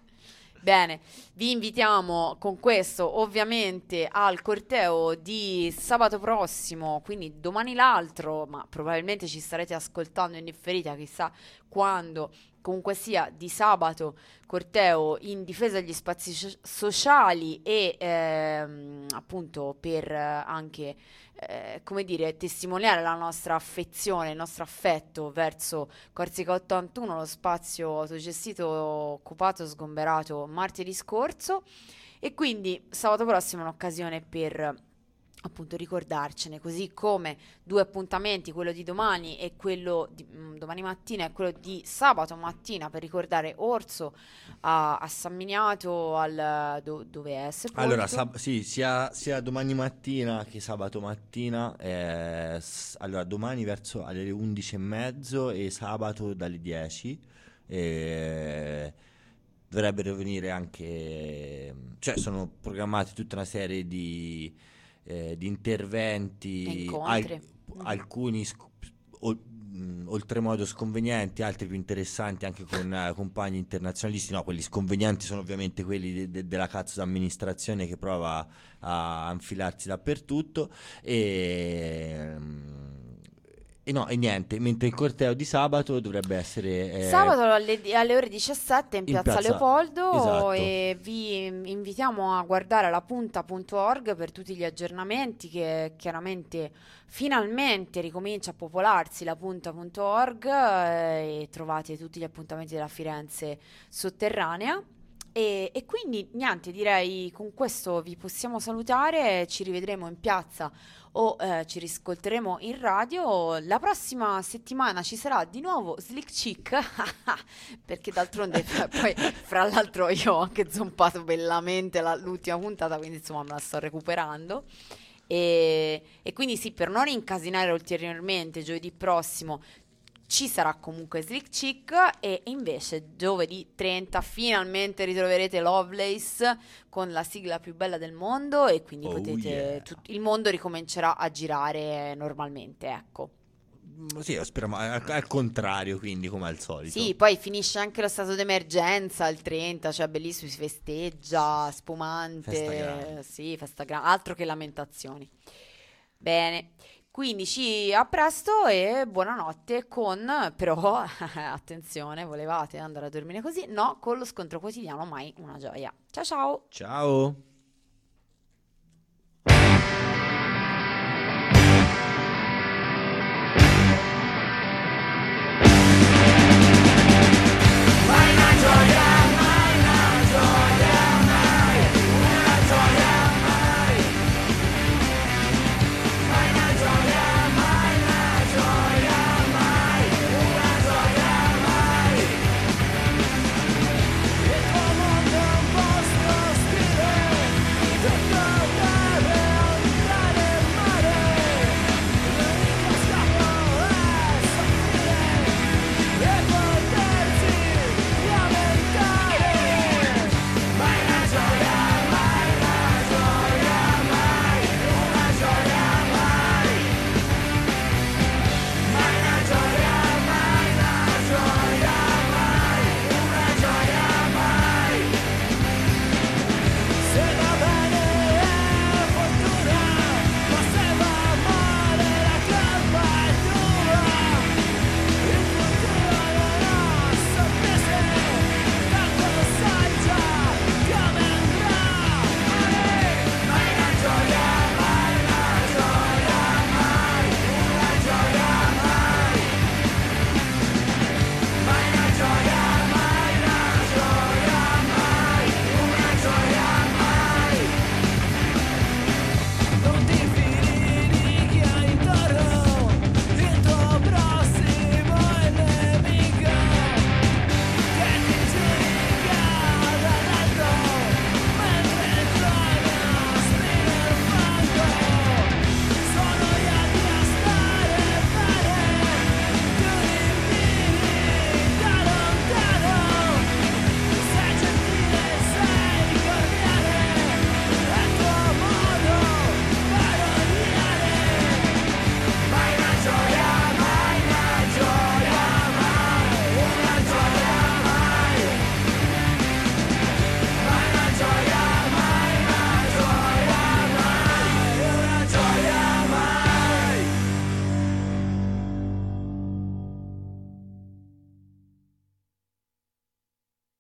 [SPEAKER 2] Bene, vi invitiamo con questo ovviamente al corteo di sabato prossimo, quindi domani l'altro, ma probabilmente ci starete ascoltando in differita, chissà quando, comunque sia di sabato, corteo in difesa degli spazi so- sociali e ehm, appunto per anche, eh, come dire, testimoniare la nostra affezione, il nostro affetto verso Corsica 81, lo spazio autogestito occupato, sgomberato martedì scorso. E quindi sabato prossimo è un'occasione per appunto ricordarcene, così come due appuntamenti, quello di domani e quello di mm, domani mattina e quello di sabato mattina per ricordare Orso a, a San Miniato, al, do- dove è sepolto.
[SPEAKER 3] Allora, sab- sì, sia, sia domani mattina che sabato mattina, eh, s- allora domani verso alle 11 e mezzo e sabato dalle 10. eh, dovrebbero venire anche, cioè sono programmati tutta una serie di, eh, di interventi, al- alcuni sc- mh, oltremodo sconvenienti, altri più interessanti anche con eh, compagni internazionalisti. No, quelli sconvenienti sono ovviamente quelli de- de- della cazzo d'amministrazione che prova a infilarsi dappertutto. E, e no, e niente, mentre il corteo di sabato dovrebbe essere... eh,
[SPEAKER 2] Sabato alle, alle ore 17 in
[SPEAKER 3] in
[SPEAKER 2] piazza,
[SPEAKER 3] piazza-
[SPEAKER 2] Leopoldo
[SPEAKER 3] esatto.
[SPEAKER 2] e vi invitiamo a guardare la punta.org per tutti gli aggiornamenti che chiaramente finalmente ricomincia a popolarsi la punta.org eh, e trovate tutti gli appuntamenti della Firenze sotterranea. E, e quindi niente, direi con questo vi possiamo salutare, ci rivedremo in piazza o eh, ci riscolteremo in radio. La prossima settimana ci sarà di nuovo Slick Chick, perché d'altronde poi fra l'altro io ho anche zompato bellamente la- l'ultima puntata, quindi insomma me la sto recuperando. E, e quindi sì, per non incasinare ulteriormente giovedì prossimo ci sarà comunque Slick Chick e invece giovedì 30 finalmente ritroverete Lovelace con la sigla più bella del mondo e quindi
[SPEAKER 3] Oh
[SPEAKER 2] potete
[SPEAKER 3] yeah.
[SPEAKER 2] tut- il mondo ricomincerà a girare normalmente, ecco.
[SPEAKER 3] Mm, Sì, speriamo al, al contrario, quindi, come al solito.
[SPEAKER 2] Sì, poi finisce anche lo stato d'emergenza il 30, cioè bellissimo, si festeggia, spumante,
[SPEAKER 3] Festa grande.
[SPEAKER 2] sì, festa grande, altro che lamentazioni. Bene, quindi ci a presto e buonanotte con, però, attenzione, volevate andare a dormire così? No, con lo scontro quotidiano mai una gioia. Ciao ciao!
[SPEAKER 3] Ciao.